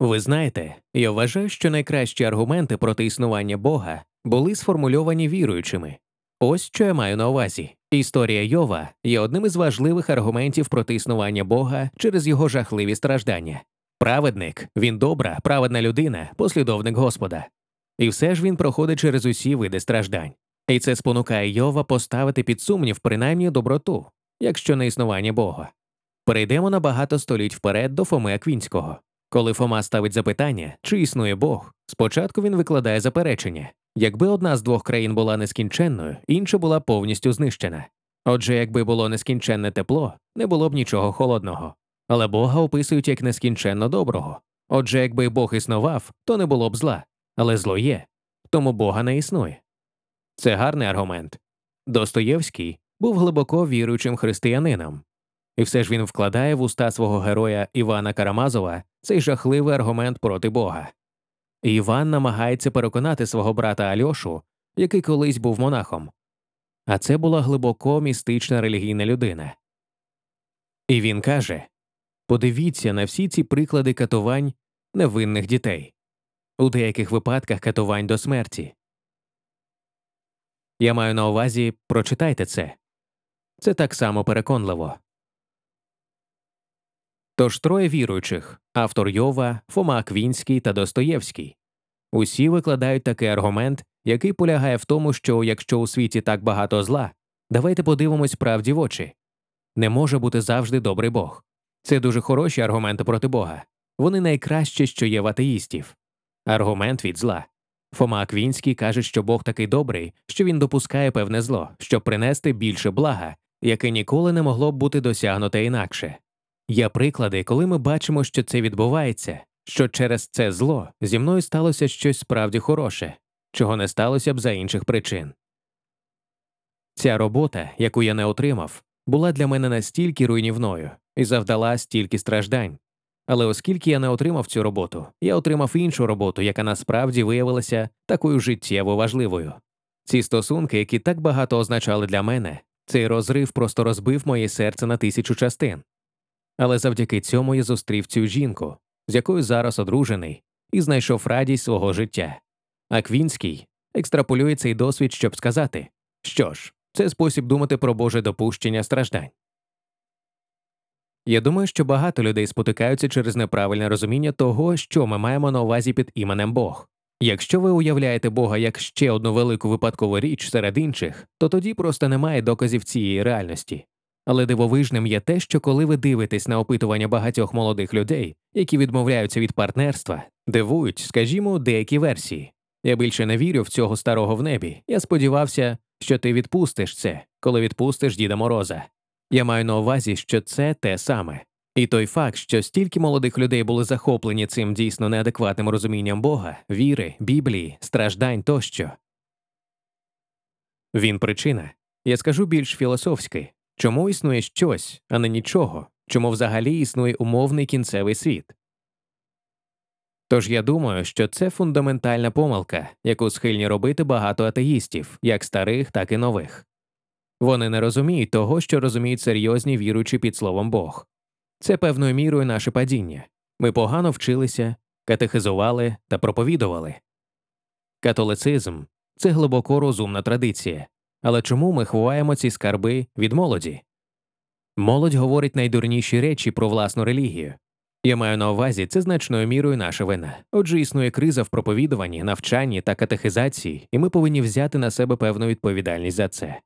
Ви знаєте, я вважаю, що найкращі аргументи проти існування Бога були сформульовані віруючими. Ось що я маю на увазі. Історія Йова є одним із важливих аргументів проти існування Бога через його жахливі страждання. Праведник, він добра, праведна людина, послідовник Господа. І все ж він проходить через усі види страждань. І це спонукає Йова поставити під сумнів принаймні доброту, якщо не існування Бога. Перейдемо на багато століть вперед до Фоми Аквінського. Коли Фома ставить запитання, чи існує Бог, спочатку він викладає заперечення якби одна з двох країн була нескінченною, інша була повністю знищена. Отже, якби було нескінченне тепло, не було б нічого холодного. Але Бога описують як нескінченно доброго. Отже, якби Бог існував, то не було б зла, але зло є, тому Бога не існує. Це гарний аргумент. Достоєвський був глибоко віруючим християнином, і все ж він вкладає в уста свого героя Івана Карамазова цей жахливий аргумент проти Бога. І Іван намагається переконати свого брата Альошу, який колись був монахом. А це була глибоко містична релігійна людина. І він каже подивіться на всі ці приклади катувань невинних дітей, у деяких випадках катувань до смерті. Я маю на увазі прочитайте це. Це так само переконливо. Тож троє віруючих автор Йова, Фома Аквінський та Достоєвський. Усі викладають такий аргумент, який полягає в тому, що якщо у світі так багато зла, давайте подивимось правді в очі. Не може бути завжди добрий Бог. Це дуже хороші аргументи проти Бога. Вони найкращі, що є в атеїстів. Аргумент від зла. Фома Аквінський каже, що Бог такий добрий, що він допускає певне зло, щоб принести більше блага, яке ніколи не могло б бути досягнуте інакше. Є приклади, коли ми бачимо, що це відбувається, що через це зло зі мною сталося щось справді хороше, чого не сталося б за інших причин. Ця робота, яку я не отримав, була для мене настільки руйнівною і завдала стільки страждань. Але оскільки я не отримав цю роботу, я отримав іншу роботу, яка насправді виявилася такою життєво важливою. Ці стосунки, які так багато означали для мене, цей розрив просто розбив моє серце на тисячу частин. Але завдяки цьому я зустрів цю жінку, з якою зараз одружений, і знайшов радість свого життя. А Квінський екстраполює цей досвід, щоб сказати що ж, це спосіб думати про Боже допущення страждань. Я думаю, що багато людей спотикаються через неправильне розуміння того, що ми маємо на увазі під іменем Бог. Якщо ви уявляєте Бога як ще одну велику випадкову річ серед інших, то тоді просто немає доказів цієї реальності. Але дивовижним є те, що коли ви дивитесь на опитування багатьох молодих людей, які відмовляються від партнерства, дивують, скажімо, деякі версії. Я більше не вірю в цього старого в небі. Я сподівався, що ти відпустиш це, коли відпустиш Діда Мороза. Я маю на увазі, що це те саме. І той факт, що стільки молодих людей були захоплені цим дійсно неадекватним розумінням Бога, віри, Біблії, страждань тощо. Він причина. Я скажу більш філософськи чому існує щось, а не нічого, чому взагалі існує умовний кінцевий світ. Тож я думаю, що це фундаментальна помилка, яку схильні робити багато атеїстів, як старих, так і нових. Вони не розуміють того, що розуміють серйозні віруючі під словом Бог. Це певною мірою наше падіння. Ми погано вчилися, катехизували та проповідували. Католицизм це глибоко розумна традиція. Але чому ми ховаємо ці скарби від молоді? Молодь говорить найдурніші речі про власну релігію. Я маю на увазі це значною мірою наша вина. Отже, існує криза в проповідуванні, навчанні та катехизації, і ми повинні взяти на себе певну відповідальність за це.